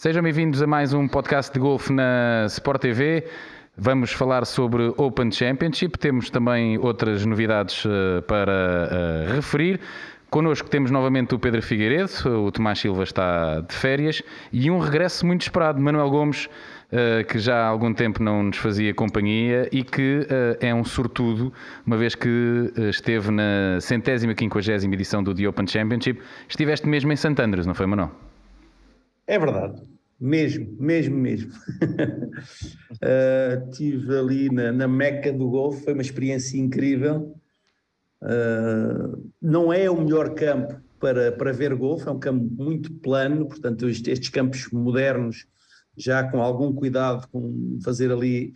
Sejam bem-vindos a mais um podcast de golfe na Sport TV. Vamos falar sobre Open Championship. Temos também outras novidades uh, para uh, referir. Connosco temos novamente o Pedro Figueiredo, o Tomás Silva está de férias e um regresso muito esperado, Manuel Gomes, uh, que já há algum tempo não nos fazia companhia e que é um sortudo, uma vez que esteve na centésima quinquagésima edição do The Open Championship. Estiveste mesmo em. Andrews, não foi, Manuel? É verdade, mesmo, mesmo, mesmo. uh, tive ali na, na Meca do Golfo, foi uma experiência incrível. Uh, não é o melhor campo para, para ver golfe, é um campo muito plano, portanto, estes campos modernos, já com algum cuidado com fazer ali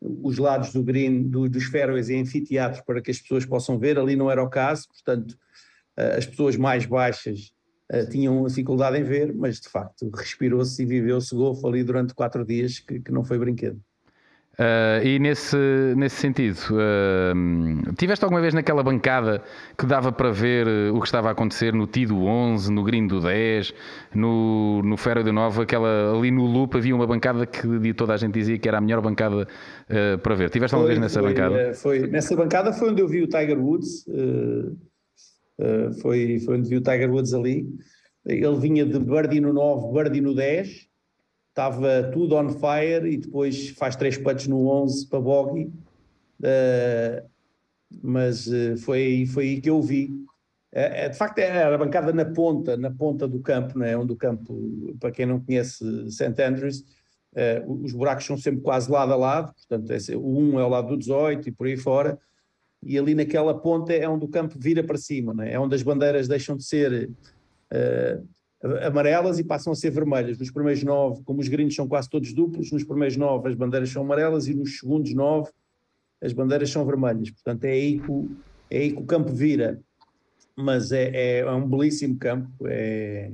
os lados do green, do, dos fairways e anfiteatros para que as pessoas possam ver, ali não era o caso, portanto, uh, as pessoas mais baixas uh, tinham dificuldade em ver, mas de facto respirou-se e viveu-se golfe ali durante quatro dias, que, que não foi brinquedo. Uh, e nesse, nesse sentido, uh, tiveste alguma vez naquela bancada que dava para ver o que estava a acontecer no TI do 11, no Green do 10, no, no Fera do 9, aquela, ali no Loop havia uma bancada que toda a gente dizia que era a melhor bancada uh, para ver. Tiveste alguma foi, vez nessa foi, bancada? Foi, nessa bancada foi onde eu vi o Tiger Woods, Uh, foi, foi onde vi o Tiger Woods ali. Ele vinha de birdie no 9, birdie no 10, estava tudo on fire e depois faz três putts no 11 para bogey. Uh, mas uh, foi, foi aí que eu vi. É, de facto, era a bancada na ponta, na ponta do campo, né? onde o campo, para quem não conhece St. Andrews, os buracos são sempre quase lado a lado, portanto, o 1 é ao lado do 18 e por aí fora e ali naquela ponta é onde o campo vira para cima, é? é onde as bandeiras deixam de ser uh, amarelas e passam a ser vermelhas. Nos primeiros nove, como os greens são quase todos duplos, nos primeiros nove as bandeiras são amarelas e nos segundos nove as bandeiras são vermelhas. Portanto, é aí que o, é aí que o campo vira. Mas é, é, é um belíssimo campo, é,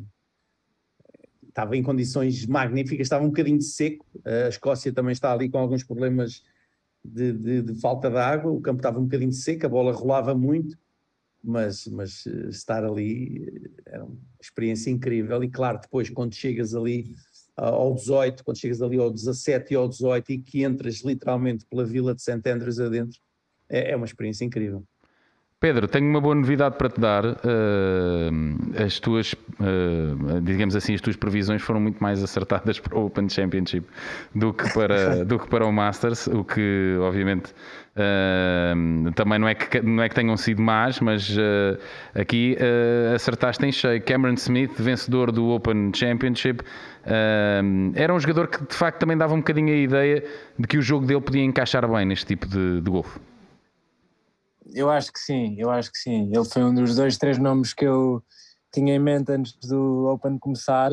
estava em condições magníficas, estava um bocadinho seco. A Escócia também está ali com alguns problemas de, de, de, falta de água, o campo estava um bocadinho seco, a bola rolava muito, mas, mas eh, estar ali eh, era uma experiência incrível. E claro, depois quando chegas ali ao 18, quando chegas ali ao 17 e ao 18 e que entras literalmente pela vila de St. Andrews adentro, é, é uma experiência incrível. Pedro, tenho uma boa novidade para te dar. Uh, as tuas, uh, digamos assim, as tuas previsões foram muito mais acertadas para o Open Championship do que para, do que para o Masters, o que obviamente uh, também não é, que, não é que tenham sido más, mas aqui acertaste em cheio. Cameron Smith, vencedor do Open Championship, era um jogador que de facto também dava um bocadinho a ideia de que o jogo dele podia encaixar bem neste tipo de, de golfe eu acho que sim, eu acho que sim. Ele foi um dos dois, três nomes que eu tinha em mente antes do Open começar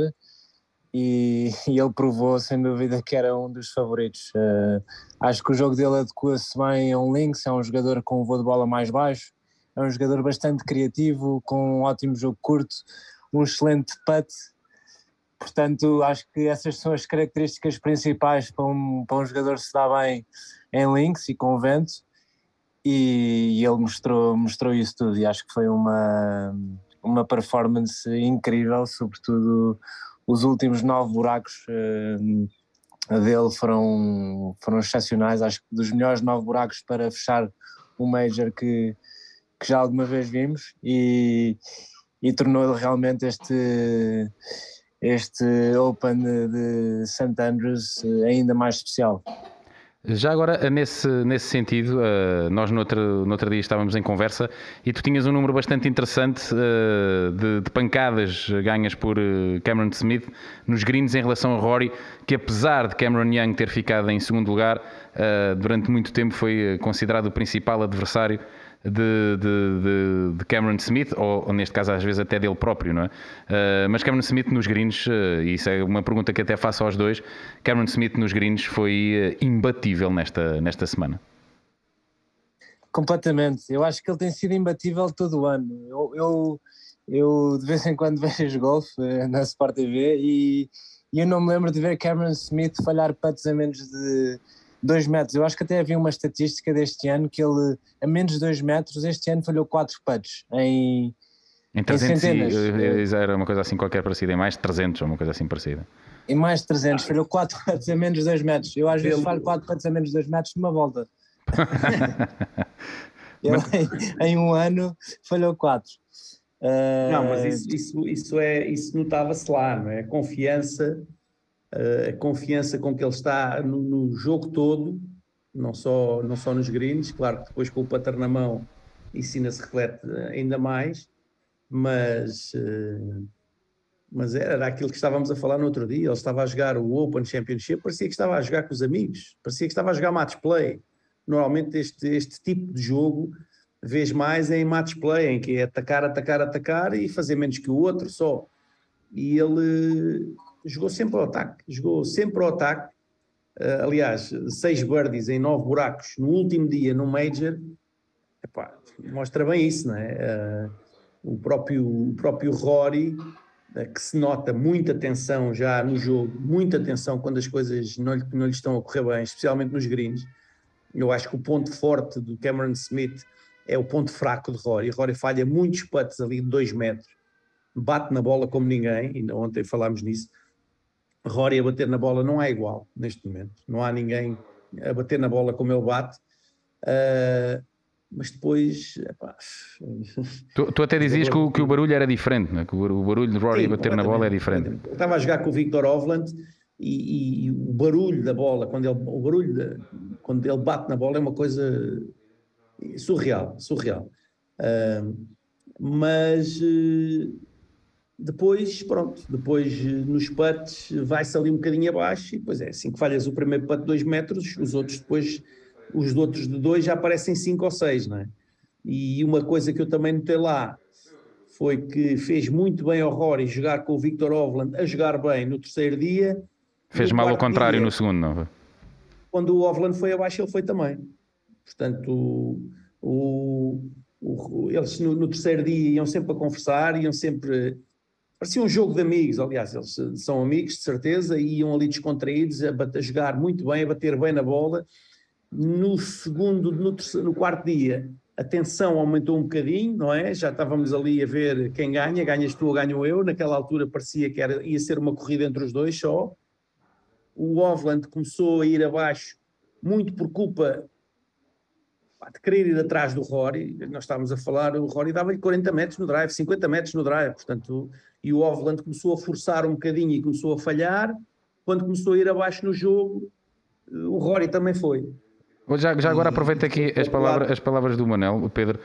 e, e ele provou sem dúvida que era um dos favoritos. Uh, acho que o jogo dele adequa-se bem a um Lynx, é um jogador com um voo de bola mais baixo, é um jogador bastante criativo, com um ótimo jogo curto, um excelente putt. Portanto, acho que essas são as características principais para um, para um jogador se dar bem em Lynx e com vento e, ele mostrou, mostrou isso tudo e acho que foi uma, uma performance incrível, sobretudo os últimos nove buracos uh, dele foram, foram excepcionais, acho que dos melhores nove buracos para fechar um Major que, que já alguma vez vimos e, e tornou realmente este, este Open de, St. Andrews eh, ainda mais especial. Já agora, nesse, nesse sentido, uh, nós no outro, no outro dia estávamos em conversa e tu tinhas um número bastante interessante uh, de, de, pancadas ganhas por Cameron Smith nos greens em relação a Rory, que apesar de Cameron Young ter ficado em segundo lugar, durante muito tempo foi considerado o principal adversário de, de, de, Cameron Smith, ou, neste caso às vezes até dele próprio, não é? Uh, mas Cameron Smith nos greens, uh, isso é uma pergunta que até faço aos dois, Cameron Smith nos greens foi uh, imbatível nesta, nesta semana. Completamente, eu acho que ele tem sido imbatível todo o ano. Eu, eu, eu de vez em quando vejo golfe na Sport TV e, e eu não me lembro de ver Cameron Smith falhar putts a menos de 2 metros. Eu acho que até havia uma estatística deste ano que ele, a menos de 2 metros, este ano falhou 4 putts em, em 300 em centenas. E, era uma coisa assim qualquer parecida, em mais de 300 ou uma coisa assim parecida. E mais 300, falhou 4 putts a menos 2 metros. Eu às vezes falho 4 putts a menos 2 metros numa volta. Ele, em, em, um ano falhou 4. Uh... Não, mas isso, isso, isso, é, isso notava-se lá, não é? A confiança, a confiança com que ele está no, no, jogo todo, não só, não só nos greens, claro que depois com o pater na mão isso ainda se reflete ainda mais, mas, uh, mas era aquilo que estávamos a falar no outro dia, ele estava a jogar o Open Championship, parecia que estava a jogar com os amigos, parecia que estava a jogar match play. Normalmente este, este tipo de jogo vês mais em match play, em que é atacar, atacar, atacar e fazer menos que o outro só. E ele jogou sempre ao ataque, jogou sempre ao ataque. Uh, aliás, seis birdies em nove buracos no último dia no Major, epá, mostra bem isso, não é? Uh, o, próprio, o próprio Rory, uh, que se nota muita tensão já no jogo, muita tensão quando as coisas não lhe, não lhe estão a correr bem, especialmente nos greens. Eu acho que o ponto forte do Cameron Smith é o ponto fraco de Rory. Rory falha muitos putts ali de 2 metros, bate na bola como ninguém, ontem falámos nisso. Rory a bater na bola não é igual neste momento, não há ninguém a bater na bola como ele bate. Uh, mas depois. Epá... Tu, tu, até dizias que o, que o, barulho era diferente, né? que o barulho de Rory Sim, bater na bola é diferente. Eu estava a jogar com o Victor Hovland e, e, o barulho da bola, quando ele, o barulho de, quando ele bate na bola é uma coisa surreal, surreal. Uh, mas uh, depois, pronto, depois uh, nos putts vai-se ali um bocadinho abaixo e depois é assim que falhas o primeiro putt de 2 metros, os outros depois, os outros de 2 já aparecem 5 ou 6, não é? E uma coisa que eu também notei lá foi que fez muito bem ao Rory jogar com o Victor Hovland a jogar bem no terceiro dia. Fez mal ao contrário dia, no segundo, não? Quando o Hovland foi abaixo, ele foi também. Portanto, o, o, eles no, no, terceiro dia iam sempre a conversar, iam sempre. Parecia um jogo de amigos, aliás, eles são amigos de certeza, e iam ali descontraídos, a, a jogar muito bem, a bater bem na bola. No segundo, no, terceiro, no quarto dia, a tensão aumentou um bocadinho, não é? Já estávamos ali a ver quem ganha, ganhas tu ou ganho eu. Naquela altura parecia que era, ia ser uma corrida entre os dois só. O Ovland começou a ir abaixo muito por culpa de querer ir atrás do Rory, nós estávamos a falar, o Rory dava-lhe 40 metros no drive, 50 metros no drive, portanto, e o Ovland começou a forçar um bocadinho e começou a falhar, quando começou a ir abaixo no jogo, o Rory também foi. Já, já agora aproveito aqui as palavras, as palavras do Manel, Pedro,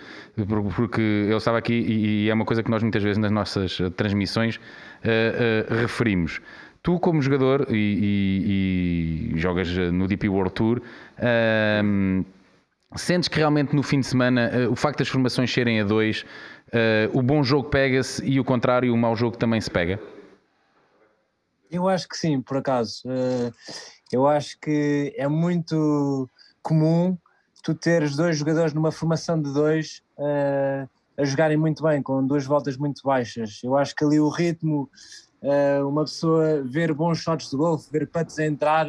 porque ele estava aqui e, é uma coisa que nós muitas vezes nas nossas transmissões uh, uh, referimos. Tu, como jogador e, e, e, jogas no DP World Tour, uh, Sentes que realmente no fim de semana uh, o facto das formações serem a dois, uh, o bom jogo pega-se e o contrário, o mau jogo também se pega? Eu acho que sim, por acaso. Uh, eu acho que é muito comum tu teres dois jogadores numa formação de dois a jogarem muito bem, com duas voltas muito baixas. Eu acho que ali o ritmo, uma pessoa ver bons shots de golfe, ver putts a entrar,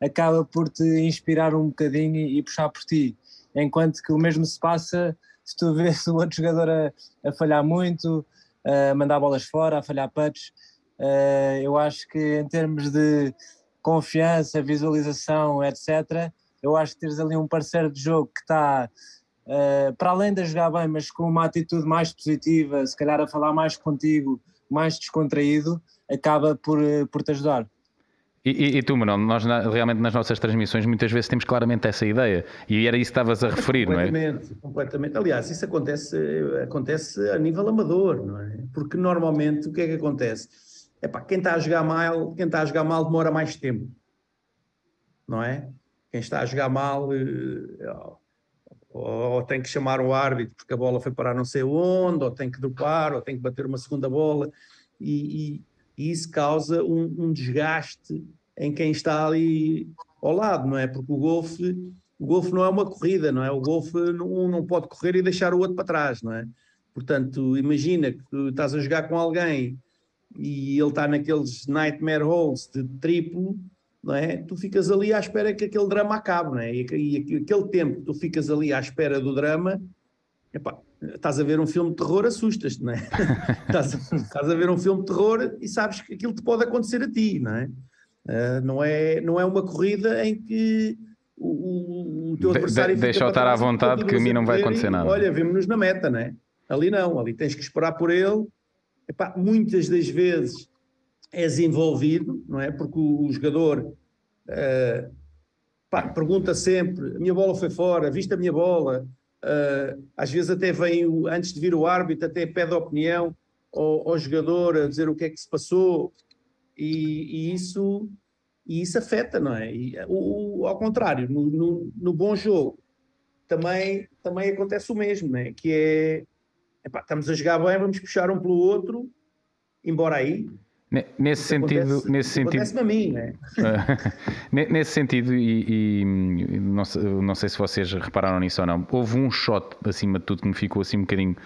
acaba por te inspirar um bocadinho e puxar por ti enquanto que o mesmo se passa se tu vês o outro jogador a, a falhar muito, a mandar bolas fora, a falhar putts. Uh, eu acho que em termos de confiança, visualização, etc., eu acho que teres ali um parceiro de jogo que está uh, para além de jogar bem, mas com uma atitude mais positiva, se calhar a falar mais contigo, mais descontraído, acaba por, eh, por te ajudar. E, e, e, tu, Manuel, nós realmente nas nossas transmissões muitas vezes temos claramente essa ideia e era isso que estavas a referir, não é? Completamente, completamente. Aliás, isso acontece, acontece a nível amador, não é? Porque normalmente o que é que acontece? É pá, quem está a jogar mal, quem está a jogar mal demora mais tempo, não é? Quem está a jogar mal eh, ou, ou tem que chamar o árbitro porque a bola foi parar não sei onde, ou tem que dropar, ou tem que bater uma segunda bola e, e isso causa um, um, desgaste em quem está ali ao lado, não é? Porque o golfe, o golfe não é uma corrida, não é? O golfe um não pode correr e deixar o outro para trás, não é? Portanto, imagina que tu estás a jogar com alguém e ele está naqueles nightmare holes de triplo, não é? Tu ficas ali à espera que aquele drama acabe, não é? E, e aquele tempo que tu ficas ali à espera do drama, epá, estás a ver um filme de terror, assustas-te, não é? estás, estás, a ver um filme de terror e sabes que aquilo te pode acontecer a ti, não é? Uh, não, é, não é uma corrida em que o, o, teu adversário. De, deixa eu estar à vontade que a mim não vai acontecer e, nada. Olha, vemos-nos na meta, né? Ali não, ali tens que esperar por ele. Epá, muitas das vezes és envolvido, não é? Porque o, o jogador uh, pá, pergunta sempre: a minha bola foi fora, viste a minha bola? Uh, às vezes até vem, antes de vir o árbitro, até pede opinião ao, ao jogador a dizer o que é que se passou, e, e isso, e isso afeta, não é? E, o, ao contrário, no, no, no, bom jogo também, também acontece o mesmo, não é? Que é, epá, estamos a jogar bem, vamos puxar um pelo outro, embora aí Nesse sentido, acontece, nesse sentido, a mim, né? nesse sentido e, e não, sei, não, sei, se vocês repararam nisso ou não, houve um shot acima de tudo que me ficou assim um bocadinho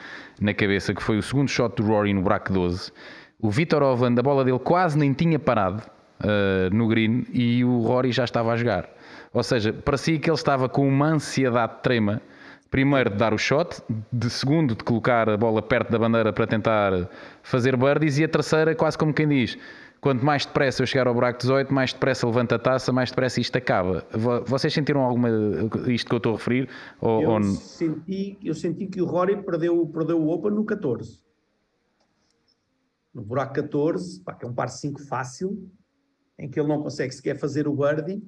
na cabeça, que foi o segundo shot do Rory no buraco 12. O Vitor Ovan, a bola dele quase nem tinha parado uh, no green e o Rory já estava a jogar. Ou seja, parecia que ele estava com uma ansiedade trema primeiro de dar o shot, de segundo de colocar a bola perto da bandeira para tentar fazer birdies e a terceira quase como quem diz quanto mais depressa eu chegar ao buraco 18, mais depressa levanta a taça, mais depressa isto acaba. Vocês sentiram alguma isto que eu estou a referir? Ou, eu, ou... Senti, eu senti que o Rory perdeu, perdeu o Open no 14. No buraco 14, pá, que é um par 5 fácil, em que ele não consegue sequer fazer o birdie,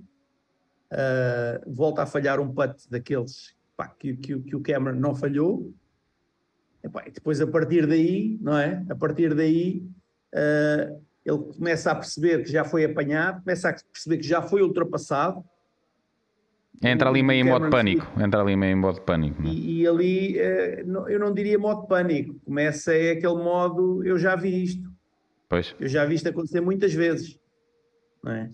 uh, volta a falhar um putt daqueles pá, que, que, que, o Cameron não falhou. E, pá, e depois, a partir daí, não é? A partir daí, uh, ele começa a perceber que já foi apanhado, começa a perceber que já foi ultrapassado. Entra ali meio em modo pânico. Entra ali meio em modo pânico. É? E, e, ali, uh, eu não diria modo pânico. Começa é aquele modo, eu já vi isto. Pois. Eu já vi isto acontecer muitas vezes. Não é?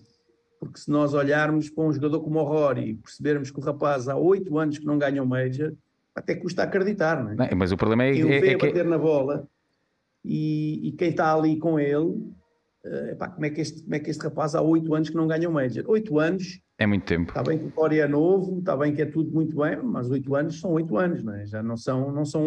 Porque se nós olharmos para um jogador como o Rory e percebermos que o rapaz há oito anos que não ganha um Major, até custa acreditar, não é? Não, mas o problema é, quem o é, vê é bater na bola e, e, quem está ali com ele, uh, epá, como, é que este, como é que este rapaz há oito anos que não ganha um Major? Oito anos é muito tempo. Está bem que o Core é novo, está bem que é tudo muito bem, mas oito anos são oito anos, não é? já não são, não são,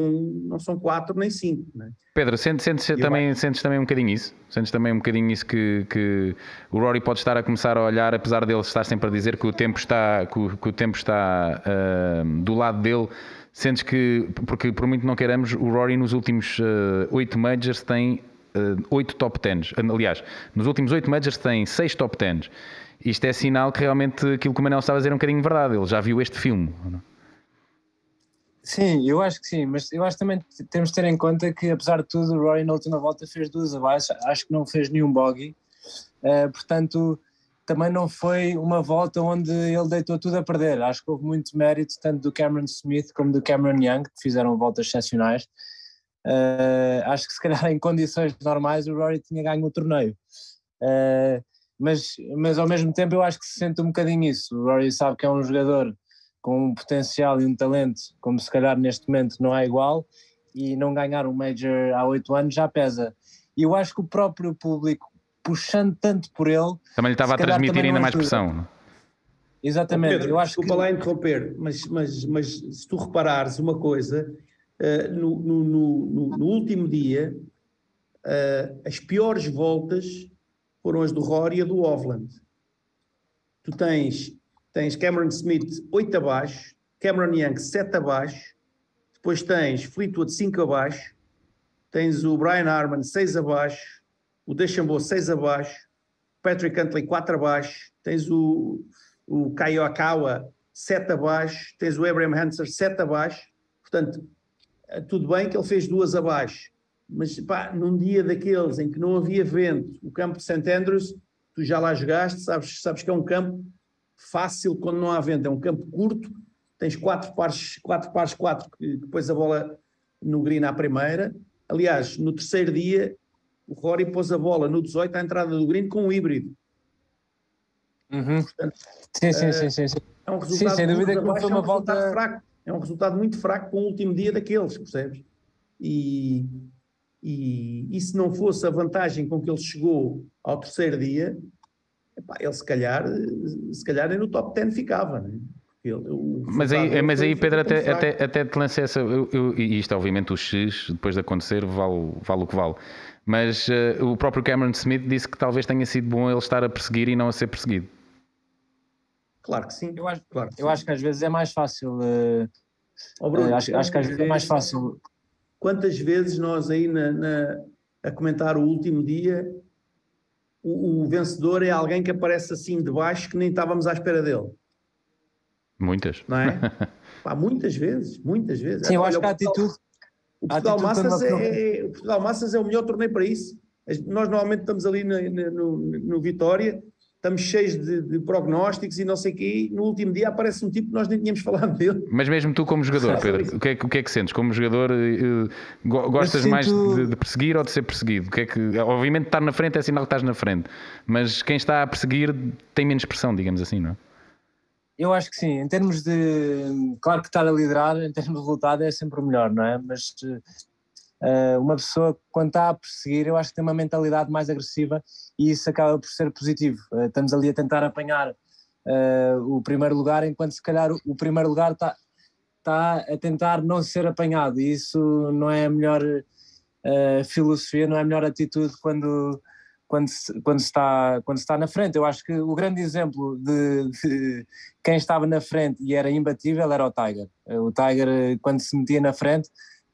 não são quatro nem cinco. É? Pedro, sentes, sentes, também, sentes também um bocadinho isso? Sentes também um bocadinho isso que, que o Rory pode estar a começar a olhar, apesar dele estar sempre a dizer que o tempo está, que o, que o tempo está uh, do lado dele. Sentes que, porque por muito não queiramos, o Rory nos últimos ah, oito uh, majors tem ah, oito uh, top tens. Aliás, nos últimos oito majors tem seis top tens isto é sinal que realmente aquilo que o Manel estava a dizer é um bocadinho verdade. Ele já viu este filme. Sim, eu acho que sim, mas eu acho também temos de ter em conta que, apesar de tudo, o Rory na última volta fez duas abaixo, acho que não fez nenhum bogey, uh, portanto, também não foi uma volta onde ele deitou tudo a perder. Acho que houve muito mérito, tanto do Cameron Smith como do Cameron Young, que fizeram voltas excepcionais. Uh, acho que, se calhar, em condições normais, o Rory tinha ganho o torneio. Uh, mas, mas ao mesmo tempo eu acho que se sente um bocadinho isso. O Rory sabe que é um jogador com um potencial e um talento, como se calhar neste momento não há igual, e não ganhar um Major há oito anos já pesa. E eu acho que o próprio público, puxando tanto por ele. Também lhe estava a transmitir ainda mais pressão. Exatamente. Pedro, eu acho desculpa que... lá interromper, mas, mas, mas se tu reparares uma coisa, uh, no, no, no, no, último dia, uh, as piores voltas as do Rory e a do Ovland. Tu tens, tens Cameron Smith 8 abaixo, Cameron Young 7 abaixo, depois tens Fleetwood 5 abaixo, tens o Brian Harman 6 abaixo, o Deschambeau 6 abaixo, Patrick Cantley 4 abaixo, tens o, o Kaio Akawa 7 abaixo, tens o Abraham Hanser 7 abaixo, portanto, eh, tudo bem que ele fez duas abaixo, mas pá, num dia daqueles em que não havia vento, o campo de St. Andrews, tu já lá jogaste, sabes, sabes que é um campo fácil quando não há vento, é um campo curto, tens quatro pares, quatro pares, quatro, que depois a bola no green à primeira. Aliás, no terceiro dia, o Rory pôs a bola no 18 à entrada do green com um híbrido. Uhum. Portanto, sim, sim, uh, sim, sim, sim. É um resultado sim, sem dúvida que foi uma é um volta fraco. É um resultado muito fraco para o último dia daqueles, percebes? E, e, e se não fosse a vantagem com que ele chegou ao terceiro dia, epá, ele se calhar, se calhar no top 10 ficava, né? porque mas aí, mas aí Pedro, até, até, até te lança essa. Eu, eu, e isto, obviamente, o X, depois de acontecer, vale, vale o que vale. Mas uh, o próprio Cameron Smith disse que talvez tenha sido bom ele estar a perseguir e não a ser perseguido. Claro que sim. Eu acho, claro eu sim. acho que às vezes é mais fácil. Uh, oh, Bruno, uh, acho, acho, que às vezes é mais fácil. Quantas vezes nós aí na, na a comentar o último dia, o, o, vencedor é alguém que aparece assim de baixo que nem estávamos à espera dele. Muitas. Não é? Pá, muitas vezes, muitas vezes. Sim, eu acho que a atitude. O Portugal, Massas é, é, o Portugal Massas é o melhor torneio para isso. Nós normalmente estamos ali no, no, no Vitória estamos cheios de, de, prognósticos e não sei o quê, no último dia aparece um tipo que nós nem tínhamos falado dele. Mas mesmo tu como jogador, Pedro, o que é, o que, é que sentes? Como jogador, uh, gostas sinto... mais de, de, perseguir ou de ser perseguido? O que é que, obviamente estar na frente é sinal que estás na frente, mas quem está a perseguir tem menos pressão, digamos assim, não é? Eu acho que sim, em termos de. Claro que estar a liderar, em termos de resultado, é sempre o melhor, não é? Mas uh, uma pessoa, quando está a perseguir, eu acho que tem uma mentalidade mais agressiva e isso acaba por ser positivo. Uh, estamos ali a tentar apanhar uh, o primeiro lugar, enquanto se calhar o, primeiro lugar está, está a tentar não ser apanhado, e isso não é a melhor filosofia, não é a melhor atitude quando quando se, quando, se está, quando se está na frente. Eu acho que o grande exemplo de, de, quem estava na frente e era imbatível era o Tiger. O Tiger, quando se metia na frente,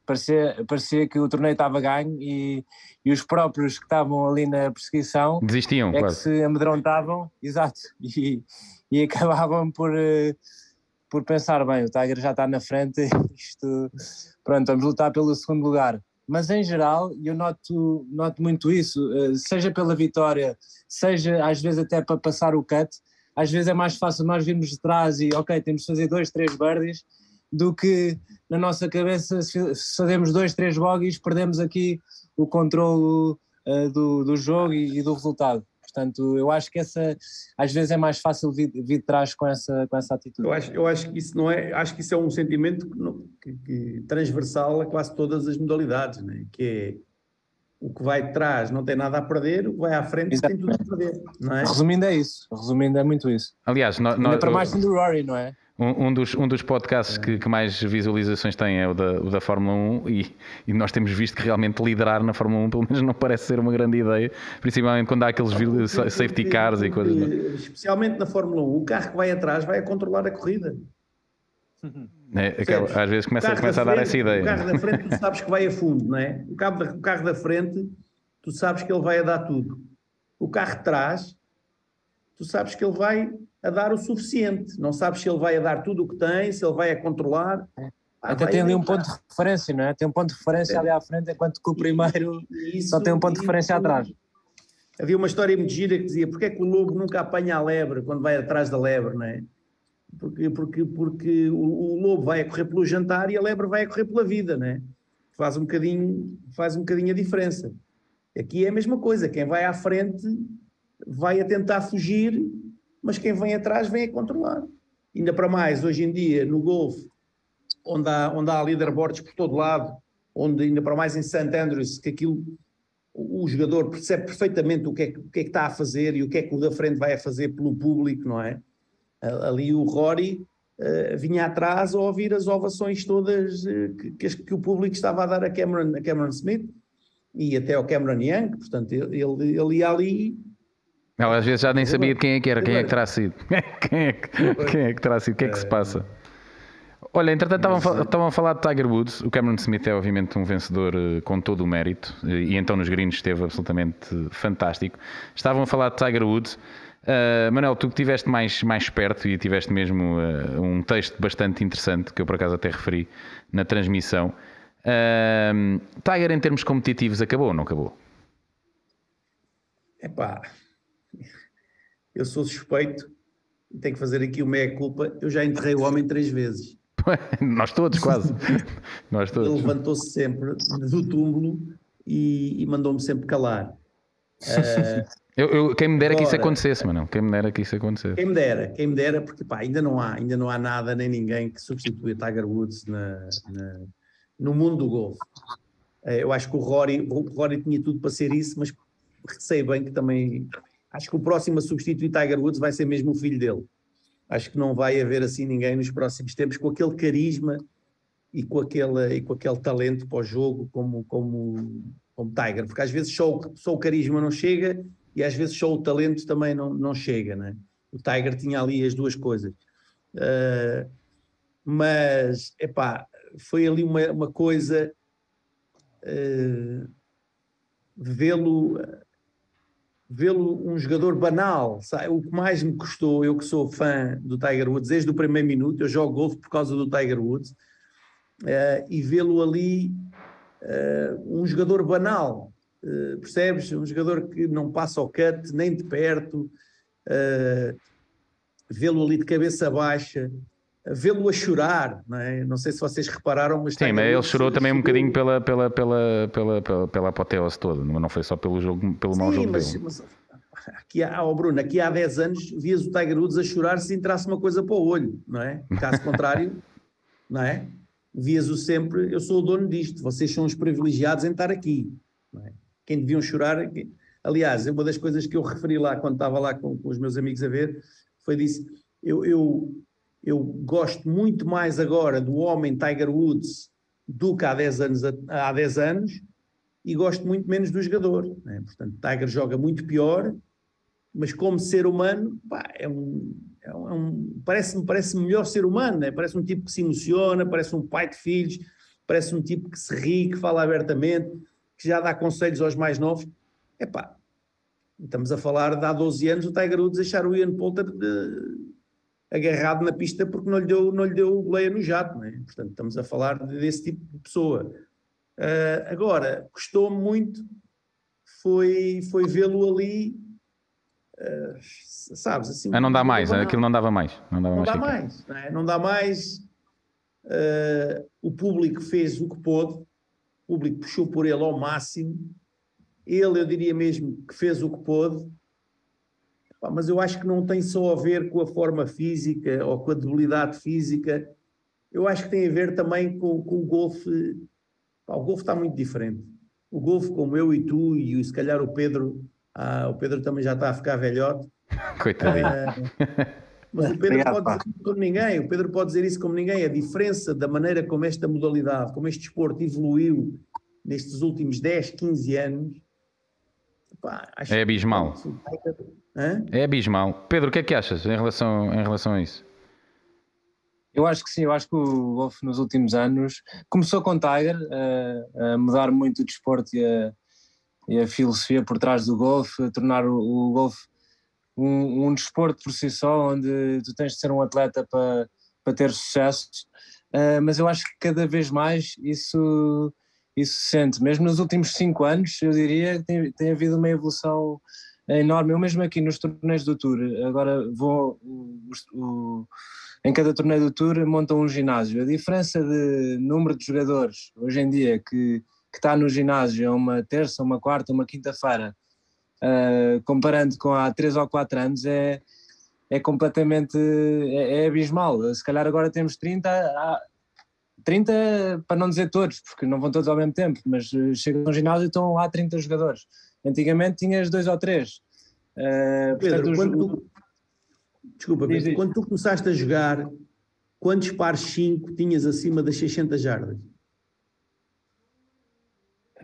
parecia, parecia que o torneio estava ganho e, e os próprios que estavam ali na perseguição desistiam, é quase. que se amedrontavam, exato, e, e acabavam por, eh, por pensar, bem, o Tiger já está na frente, isto, pronto, vamos lutar pelo segundo lugar mas em geral eu noto, noto muito isso, eh, seja pela vitória, seja às vezes até para passar o cut, às vezes é mais fácil nós virmos de trás e ok, temos de fazer dois, três birdies, do que na nossa cabeça se fazemos dois, três bogies, perdemos aqui o controle uh, do, do jogo e, e do resultado. Portanto, eu acho que essa às vezes é mais fácil vir, vir de trás com essa, com essa atitude. Eu acho, eu acho que isso não é, acho que isso é um sentimento que, que, que transversal a quase todas as modalidades, né? que é o que vai de trás não tem nada a perder, o que vai à frente Exatamente. tem tudo a perder. Não é? Resumindo é isso, resumindo é muito isso. Aliás, nós, Ainda para mais do Rory, não é? Um, um, dos, um dos podcasts que, que, mais visualizações tem é o da, o da Fórmula 1 e, e, nós temos visto que realmente liderar na Fórmula 1 pelo menos não parece ser uma grande ideia, principalmente quando há aqueles safety cars e coisas. Especialmente na Fórmula 1, o carro que vai atrás vai a controlar a corrida. É, às vezes começa, começa a dar essa ideia. O carro da frente tu sabes que vai a fundo, não é? O carro, da, o carro da frente tu sabes que ele vai a dar tudo. O carro de trás tu sabes que ele vai a dar o suficiente. Não sabes se ele vai a dar tudo o que tem, se ele vai a controlar. Ah, Até tem ali um ponto de referência, não é? Tem um ponto de referência é. ali à frente, enquanto que o primeiro isso, só tem um ponto de referência atrás. Havia uma história muito gira que dizia porque é que o lobo nunca apanha a lebre quando vai atrás da lebre, não é? Porque, porque, porque o, o lobo vai a correr pelo jantar e a lebre vai a correr pela vida, não é? Faz um bocadinho, faz um bocadinho a diferença. Aqui é a mesma coisa, quem vai à frente vai a tentar fugir mas quem vem atrás vem a controlar. Ainda para mais, hoje em dia, no golfe, onde há, onde há leaderboards por todo lado, onde ainda para mais em St. Andrews, que aquilo, o, jogador percebe perfeitamente o que, é, o que, é, que está a fazer e o que é que o da frente vai a fazer pelo público, não é? Ali o Rory uh, vinha atrás a ouvir as ovações todas uh, que, que, o público estava a dar a Cameron, a Cameron Smith e até ao Cameron Young, portanto ele, ele ia ali ela às vezes já nem sabia de quem é que era, quem é que terá sido. Quem é que, quem é que terá sido, o que é que se passa? Olha, entretanto estavam, estavam a falar de Tiger Woods. O Cameron Smith é obviamente um vencedor eh, com todo o mérito e então nos greens esteve absolutamente fantástico. Estavam a falar de Tiger Woods. Uh, Manel, tu que estiveste mais, mais perto e tiveste mesmo uh, um texto bastante interessante que eu por acaso até referi na transmissão. Uh, Tiger em termos competitivos acabou ou não acabou? Epá, eu sou suspeito e tenho que fazer aqui o meia-culpa. Eu já enterrei o homem três vezes. Nós todos, quase. Nós todos. Ele levantou-se sempre do túmulo e, e mandou-me sempre calar. Uh, eu, eu, quem me dera agora, que isso acontecesse, mano. Quem me dera que isso acontecesse. Quem me dera, quem me dera, porque pá, ainda não há, ainda não há nada nem ninguém que substitua Tiger Woods na, na, no mundo do golfe. Uh, eu acho que o Rory, o Rory tinha tudo para ser isso, mas sei bem que também Acho que o próximo a substituir Tiger Woods vai ser mesmo o filho dele. acho que não vai haver assim ninguém nos próximos tempos com aquele carisma e com aquele, e com aquele talento para o jogo como, como, como Tiger, porque às vezes só, só o carisma não chega e às vezes só o talento também não, não chega, né? O Tiger tinha ali as duas coisas. Uh, mas, epá, foi ali uma, uma coisa uh, vê-lo vê-lo um jogador banal. Sabe? O que mais me custou, eu que sou fã do Tiger Woods desde o primeiro minuto, eu jogo golfe por causa do Tiger Woods, uh, e vê-lo ali uh, um jogador banal, uh, percebes? Um jogador que não passa ao cut nem de perto, vê-lo ali de cabeça baixa, vê-lo a chorar, não é? Não sei se vocês repararam, mas... Sim, mas ele chorou também um bocadinho pela, pela, pela, pela, pela, pela apoteose toda, não foi só pelo jogo, pelo Sim, mau jogo mas, dele. Mas, aqui há, oh Bruno, aqui há 10 anos vias o Tiger Woods a chorar se entrasse uma coisa para o olho, não é? Caso contrário, não é? Vias-o sempre, eu sou o dono disto, vocês são os privilegiados em estar aqui, é? Quem deviam chorar... Aliás, uma das coisas que eu referi lá quando estava lá com, com os meus amigos a ver, foi disso, eu, eu eu gosto muito mais agora do homem Tiger Woods do que há 10 anos, há 10 anos e gosto muito menos do jogador. Né? Portanto, Tiger joga muito pior, mas como ser humano, pá, é um, é um, é parece-me parece melhor ser humano, né? parece um tipo que se emociona, parece um pai de filhos, parece um tipo que se ri, que fala abertamente, que já dá conselhos aos mais novos. Epá, estamos a falar de há 12 anos o Tiger Woods deixar o Ian Poulter de, agarrado na pista porque não lhe deu, não lhe deu boleia no jato, não é? Portanto, estamos a falar desse tipo de pessoa. Uh, agora, custou-me muito foi, foi vê-lo ali, uh, sabes, assim... Ah, não dá mais, aquilo não dava mais. Não, dava não mais dá mais, não, é? não dá mais. Uh, o público fez o que pôde, o público puxou por ele ao máximo, ele, eu diria mesmo, que fez o que pôde, mas eu acho que não tem só a ver com a forma física ou com a debilidade física, eu acho que tem a ver também com, com o golfe. o golfe está muito diferente. O golfe, como eu e tu, e se calhar o Pedro, ah, o Pedro também já está a ficar velhote. Coitadinho. Ah, mas o Pedro Obrigado, pode dizer isso como ninguém, o Pedro pode dizer isso como ninguém. A diferença da maneira como esta modalidade, como este desporto evoluiu nestes últimos 10, 15 anos, pá, é abismal. Que Hã? É abismal. Pedro, o que é que achas em relação, em relação a isso? Eu acho que sim, eu acho que o golfe nos últimos anos começou com Tiger a, a mudar muito o desporto e a, e a, filosofia por trás do golfe, a tornar o, o golfe um, um, desporto por si só, onde tu tens de ser um atleta para, para ter sucesso. Uh, mas eu acho que cada vez mais isso, isso se sente. Mesmo nos últimos cinco anos, eu diria que tem, tem havido uma evolução é enorme. Eu mesmo aqui nos torneios do Tour, agora vou o, o, em cada torneio do Tour montam um ginásio. A diferença de número de jogadores hoje em dia que, que está no ginásio é uma terça, uma quarta, uma quinta-feira, uh, comparando com há três ou quatro anos, é, é completamente é, é abismal. Se calhar agora temos 30, há, 30 para não dizer todos, porque não vão todos ao mesmo tempo, mas chegam ao ginásio e estão lá 30 jogadores. Antigamente tinhas dois ou três. Uh, Pedro, portanto, quando tu, desculpa, Pedro, quando tu começaste a jogar, quantos pares 5 tinhas acima das 600 jardas?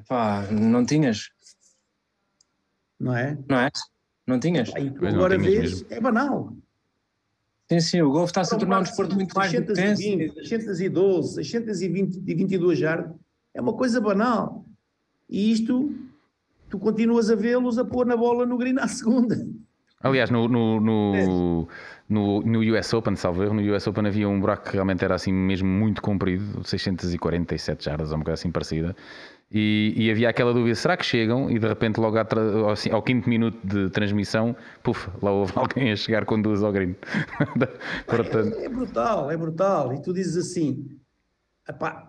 Pá, não tinhas. Não é? Não é? Não tinhas. Aí, agora vês, é banal. Sim, sim, o golfe está -se a tornar um desporto muito mais 620, 612, 622 jardas, é uma coisa banal. E isto tu continuas a vê-los a pôr na bola no green à segunda. Aliás, no, no, no, é. no, no US Open, salvo erro, no US Open havia um buraco que realmente era assim mesmo muito comprido, 647 jardas, ou uma coisa assim parecida. E, e, havia aquela dúvida: será que chegam? E de repente, logo ao, ao quinto minuto de transmissão, puf, lá houve alguém a chegar com duas ao green. Portanto... É, é, brutal, é brutal. E tu dizes assim: epá,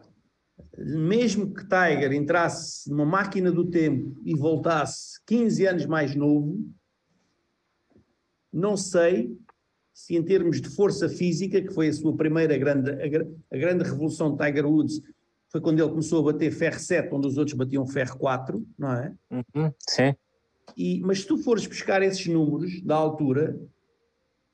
mesmo que Tiger entrasse numa máquina do tempo e voltasse 15 anos mais novo, não sei se em termos de força física, que foi a sua primeira grande, a, a grande revolução de Tiger Woods, foi quando ele começou a bater ferro 7, onde os outros batiam ferro 4, não é? Uhum, sim. E, mas se tu fores buscar esses números da altura,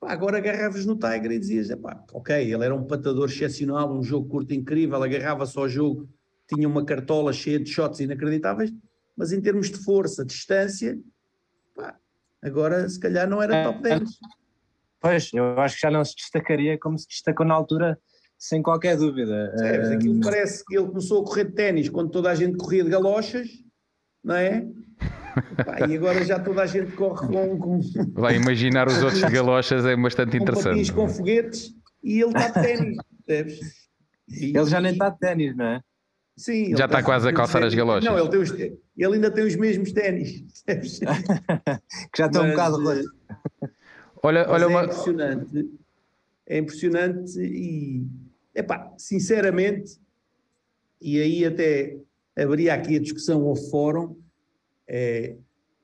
Pá, agora agarravas no Tiger e dizias, epá, ok, ele era um patador excepcional, um jogo curto incrível, agarrava-se ao jogo, tinha uma cartola cheia de shots inacreditáveis, mas em termos de força, distância, pá, agora se calhar não era top 10. Pois, eu acho que já não se destacaria como se destacou na altura, sem qualquer dúvida. Sabes, aquilo parece que ele começou a correr de ténis quando toda a gente corria de galochas, não é? Pá, e agora já toda a gente corre com. com Vai imaginar os outros de galochas, é bastante com interessante. patins com foguetes e ele está de ténis, percebes? E- Ele já nem está de ténis, não é? Sim, ele Já está tem- quase a calçar as galochas. Não, ele, tem os, ele ainda tem os mesmos ténis, percebes? Que já estão um bocado eh. Olha, Mas olha é uma. impressionante. É impressionante e, epá, sinceramente, e aí até abria aqui a discussão ao fórum, é,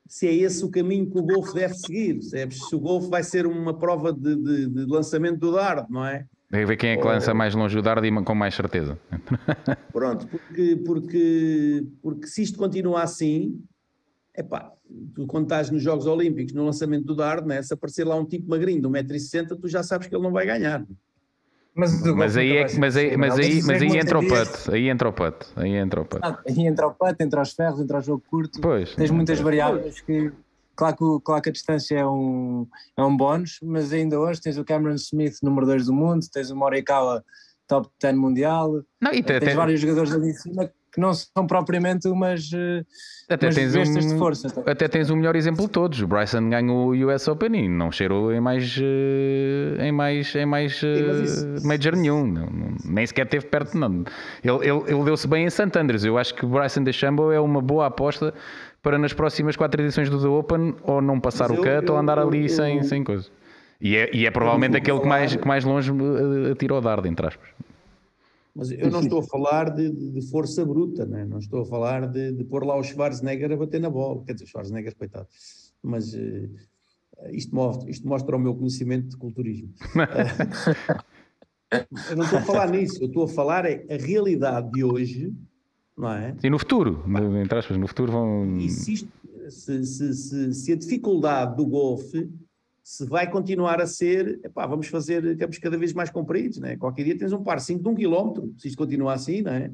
se é esse o caminho que o golfe deve seguir, percebes? Se o golfe vai ser uma prova de, de- de lançamento do dardo, não é? A ver quem é que lança mais longe o dardo e com mais certeza. Pronto, porque, porque, porque se isto continua assim, epá, tu quando estás nos Jogos Olímpicos, no lançamento do dardo, né, se aparecer lá um tipo magrinho de 1,60m, tu já sabes que ele não vai ganhar. Mas, Mas aí, é, mas aí, mas aí, mas aí entra o putt. Aí entra o putt. Aí entra o putt. Ah, Aí entra o putt, entra os ferros, entra o jogo curto. Pois. Tens muitas variáveis que. Claro que, claro que a distância é um, é um bónus, mas ainda hoje tens o Cameron Smith, número 2 do mundo, tens o Morikawa, top 10 mundial, Não, e tens até, vários jogadores ali em cima que não são propriamente umas, eh, até umas tens bestas de um, força. então. até tens o melhor exemplo de todos. O Bryson ganhou o US Open e não cheirou em mais, eh, em mais, em mais eh, mas isso- major nenhum. Nem sequer teve perto. Não. Ele, ele, ele deu-se bem em St. Andrews. Eu acho que o Bryson DeChambeau é uma boa aposta para nas próximas quatro edições do The Open ou não passar Mas o eu- cut ou eu- andar ali eu- sem, eu- sem coisa. E é, e é provavelmente aquele que mais, que mais longe eh, atira o dardo, entre aspas. Mas eu não estou a falar de, de- força bruta, né? não estou a falar de, de pôr lá o Schwarzenegger a bater na bola. Quer dizer, Schwarzenegger, coitado. Mas eh, isto, mostra, isto mostra o meu conhecimento de culturismo. Eu não estou a falar nisso, eu estou a falar é a realidade de hoje, não é? E no futuro, no- entre aspas, no futuro vão. E se, isto- se- se- se- se a dificuldade do golfe se vai continuar a ser, epá, vamos fazer campos cada vez mais compridos, né? qualquer dia tens um par 5 de um quilómetro, se isto continuar assim, não é?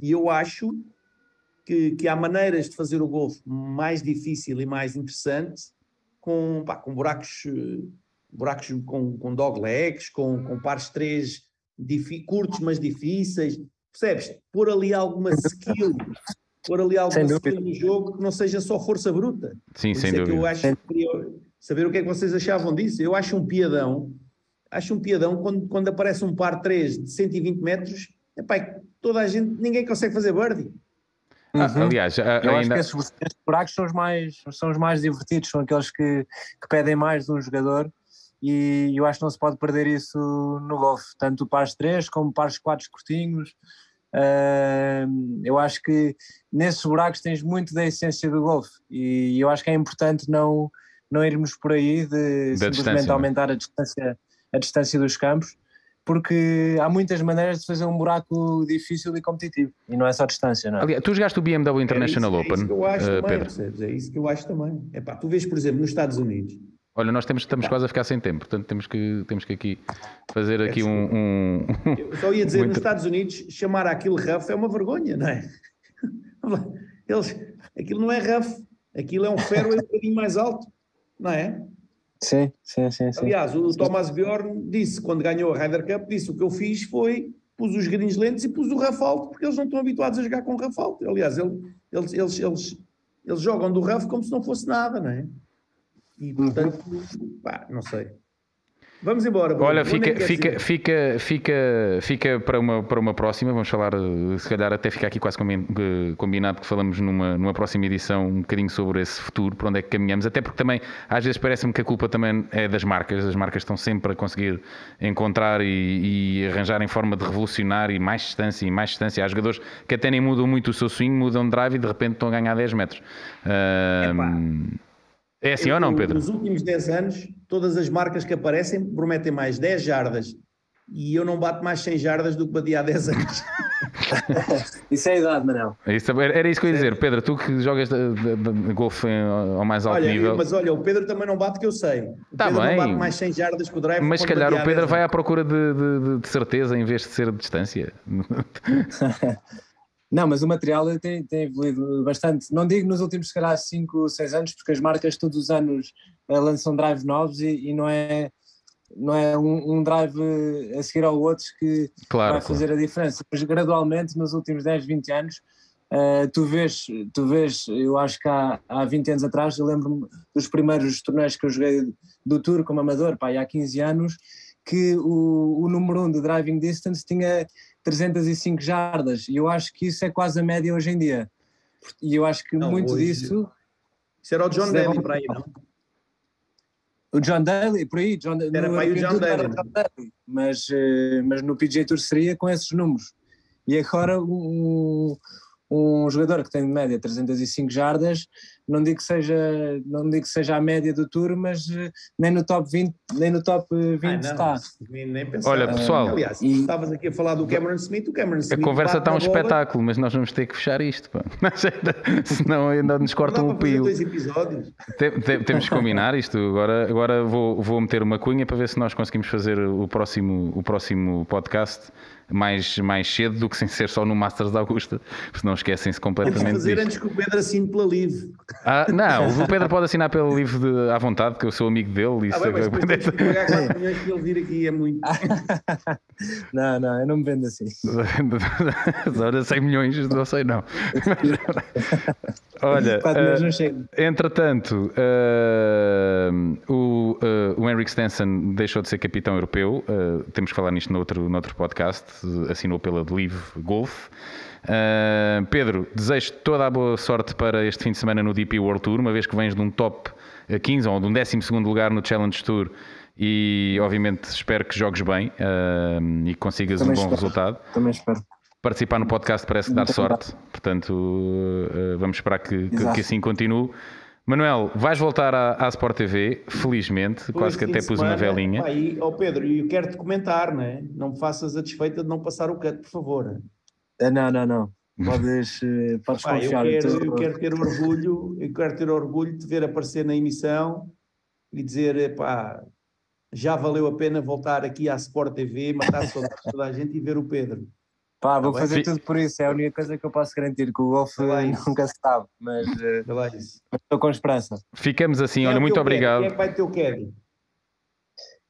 E eu acho que, que há maneiras de fazer o golfe mais difícil e mais interessante com, pá, com buracos, buracos com, com dog legs, com, com pares 3 curtos mas difíceis, percebes? Pôr ali alguma skill, pôr ali alguma skill no jogo que não seja só força bruta. Sim, Por sem isso é que dúvida. eu acho que saber o que é que vocês achavam disso. Eu acho um piadão, acho um piadão quando, quando aparece um par 3 de 120 metros, epá, é que toda a gente, ninguém consegue fazer birdie. Ah, Uhum. aliás, Eu acho ainda. que esses, esses buracos são os, mais, são os mais divertidos, são aqueles que, que pedem mais de um jogador e eu acho que não se pode perder isso no golfe, tanto pares 3 como pares 4 curtinhos. Ahm, eu acho que nesses buracos tens muito da essência do golfe e eu acho que é importante não, não irmos por aí de Da simplesmente é? aumentar a distância, a distância dos campos, porque há muitas maneiras de fazer um buraco difícil e competitivo e não é só distância, não é? Aliás, tu jogaste o BMW International é isso, Open, É isso que eu acho também, Pedro. percebes? É isso que eu acho também. Epá, tu vês, por exemplo, nos Estados Unidos, Olha, nós temos, estamos quase a ficar sem tempo, portanto temos que, temos que aqui fazer aqui um. um- eu só ia dizer, Muito- nos Estados Unidos, chamar aquilo rough é uma vergonha, não é? Eles, aquilo não é rough, aquilo é um ferro um bocadinho mais alto, não é? Sim, sim, sim. sim. Aliás, o Thomas Bjorn disse, quando ganhou a Ryder Cup, disse o que eu fiz foi pus os greens lentos e pus o rough alto, porque eles não estão habituados a jogar com rough alto. Aliás, ele- eles, eles, eles, eles jogam do rough como se não fosse nada, não é? E portanto, pá, não sei. Vamos embora. Bruno. Olha, Onde é fica, fica, fica, fica, fica para, uma, para uma próxima. Vamos falar, eh, se calhar até ficar aqui quase eh, combinado que falamos numa, numa próxima edição um bocadinho sobre esse futuro, para onde é que caminhamos. Até porque também, às vezes, parece-me que a culpa também é das marcas. As marcas estão sempre a conseguir encontrar e, e arranjar em forma de revolucionar e mais distância e mais distância. Há jogadores que até nem mudam muito o seu swing, mudam de drive e de repente estão a ganhar 10 metros. Ahm, é assim Eu, ou não, Pedro? Nos últimos 10 anos, todas as marcas que aparecem prometem mais 10 jardas e eu não bato mais 100 jardas do que bati há 10 anos. isso é a idade, Manel. Isso, era isso que eu ia dizer. Pedro, tu que jogas de, de, de golfe ao mais alto olha, nível. Mas olha, o Pedro também não bate que eu sei. O tá Pedro bem. não bate mais 100 jardas com o drive. Mas se calhar o Pedro vai à procura de, de, certeza em vez de ser de distância. Não, mas o material tem, tem evoluído bastante. Não digo nos últimos, se calhar, 5, 6 anos, porque as marcas todos os anos eh, lançam drive novos e, e não é, não é um, um, drive a seguir ao outro que claro, vai fazer claro. a diferença. Mas gradualmente, nos últimos 10, 20 anos, uh, tu, vês, tu vês, eu acho que há, há 20 anos atrás, eu lembro-me dos primeiros torneios que eu joguei do Tour como amador, pá, há 15 anos, que o, o número 1 um de driving distance tinha 305 jardas, e eu acho que isso é quase a média hoje em dia. E eu acho que não, muito hoje... disso. Isso era o John Daly para aí, não? O John Daly, por aí, John, era para aí o John Daly. John Daly. Mas, eh, mas no PGA Tour seria com esses números. E agora um, um jogador que tem de média 305 jardas, não digo que seja, não digo que seja a média do Tour, mas eh, nem no top 20, nem no top 20 ah, está. Nem pensar. Olha, pessoal, aliás, e... estavas aqui a falar do Cameron Smith, o Cameron Smith a conversa está um espetáculo, mas nós vamos ter que fechar isto, pá. senão ainda nos cortam o pio. Temos que combinar isto. Agora, agora vou, vou meter uma cunha para ver se nós conseguimos fazer o próximo, o próximo podcast mais, mais cedo do que sem ser só no Masters da Augusta, porque não esquecem-se completamente Temos fazer disto. antes que o Pedro assine pela livre. Ah, não, o Pedro pode assinar pelo livro de, à vontade, que eu sou amigo dele. Isso ah, bem, mas é... depois que pagar 4 milhões para ele vir aqui, é muito. não, não, eu não me vendo assim. Ora, 100 milhões, não sei não. Olha, uh, entretanto, uh, o, uh, o Henrik Stenson deixou de ser capitão europeu. temos que falar nisto noutro, noutro podcast. Assinou pela Live Golf. Uh, Pedro, desejo toda a boa sorte para este fim de semana no DP World Tour, uma vez que vens de um top 15 ou de um 12 lugar no Challenge Tour e obviamente espero que jogues bem uh, e consigas Também um bom espero. resultado. Também espero. Participar no podcast parece dar sorte, portanto uh, vamos esperar que, que, que, assim continue. Manuel, vais voltar à, à Sport TV, felizmente, Por quase que até pus semana, uma velinha. E, oh Pedro, eu quero-te comentar, não é? Não me faças a desfeita de não passar o cut, por favor. Não, não, não. Podes, podes Pá, confiar. Eu quero, eu quero ter orgulho, eu quero ter orgulho de ver aparecer na emissão e dizer, pá, já valeu a pena voltar aqui à Sport TV, matar saudades de toda a gente e ver o Pedro. Pá, vou fazer tudo por isso, é a única coisa que eu posso garantir, que o golfe nunca se sabe, mas estou com esperança. Ficamos assim, olha, muito obrigado. Quem é que vai ter o caddy?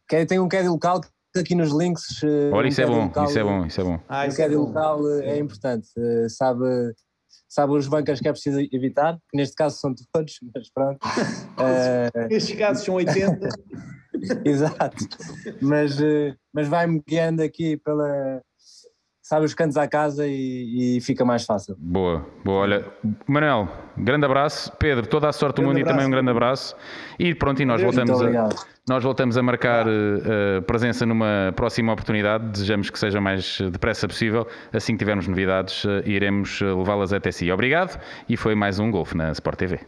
Quem tem um caddy local aqui nos links. Olha, um isso, é bom, local, isso é bom, isso é bom. Ah, o caddy é local é importante, sabe, sabe os bancas que é preciso evitar, que neste caso são todos, mas pronto. uh... Nestes casos são 80. Exato, mas, mas vai-me guiando aqui pela sabe os cantos à casa e, e, fica mais fácil. Boa, boa. Olha, Manuel, grande abraço. Pedro, toda a sorte do mundo abraço. e também um grande abraço. E pronto, e nós voltamos a, nós voltamos a marcar uh, presença numa próxima oportunidade. Desejamos que seja mais depressa possível. Assim que tivermos novidades, uh, iremos levá-las até si. Obrigado e foi mais um Golf na Sport TV.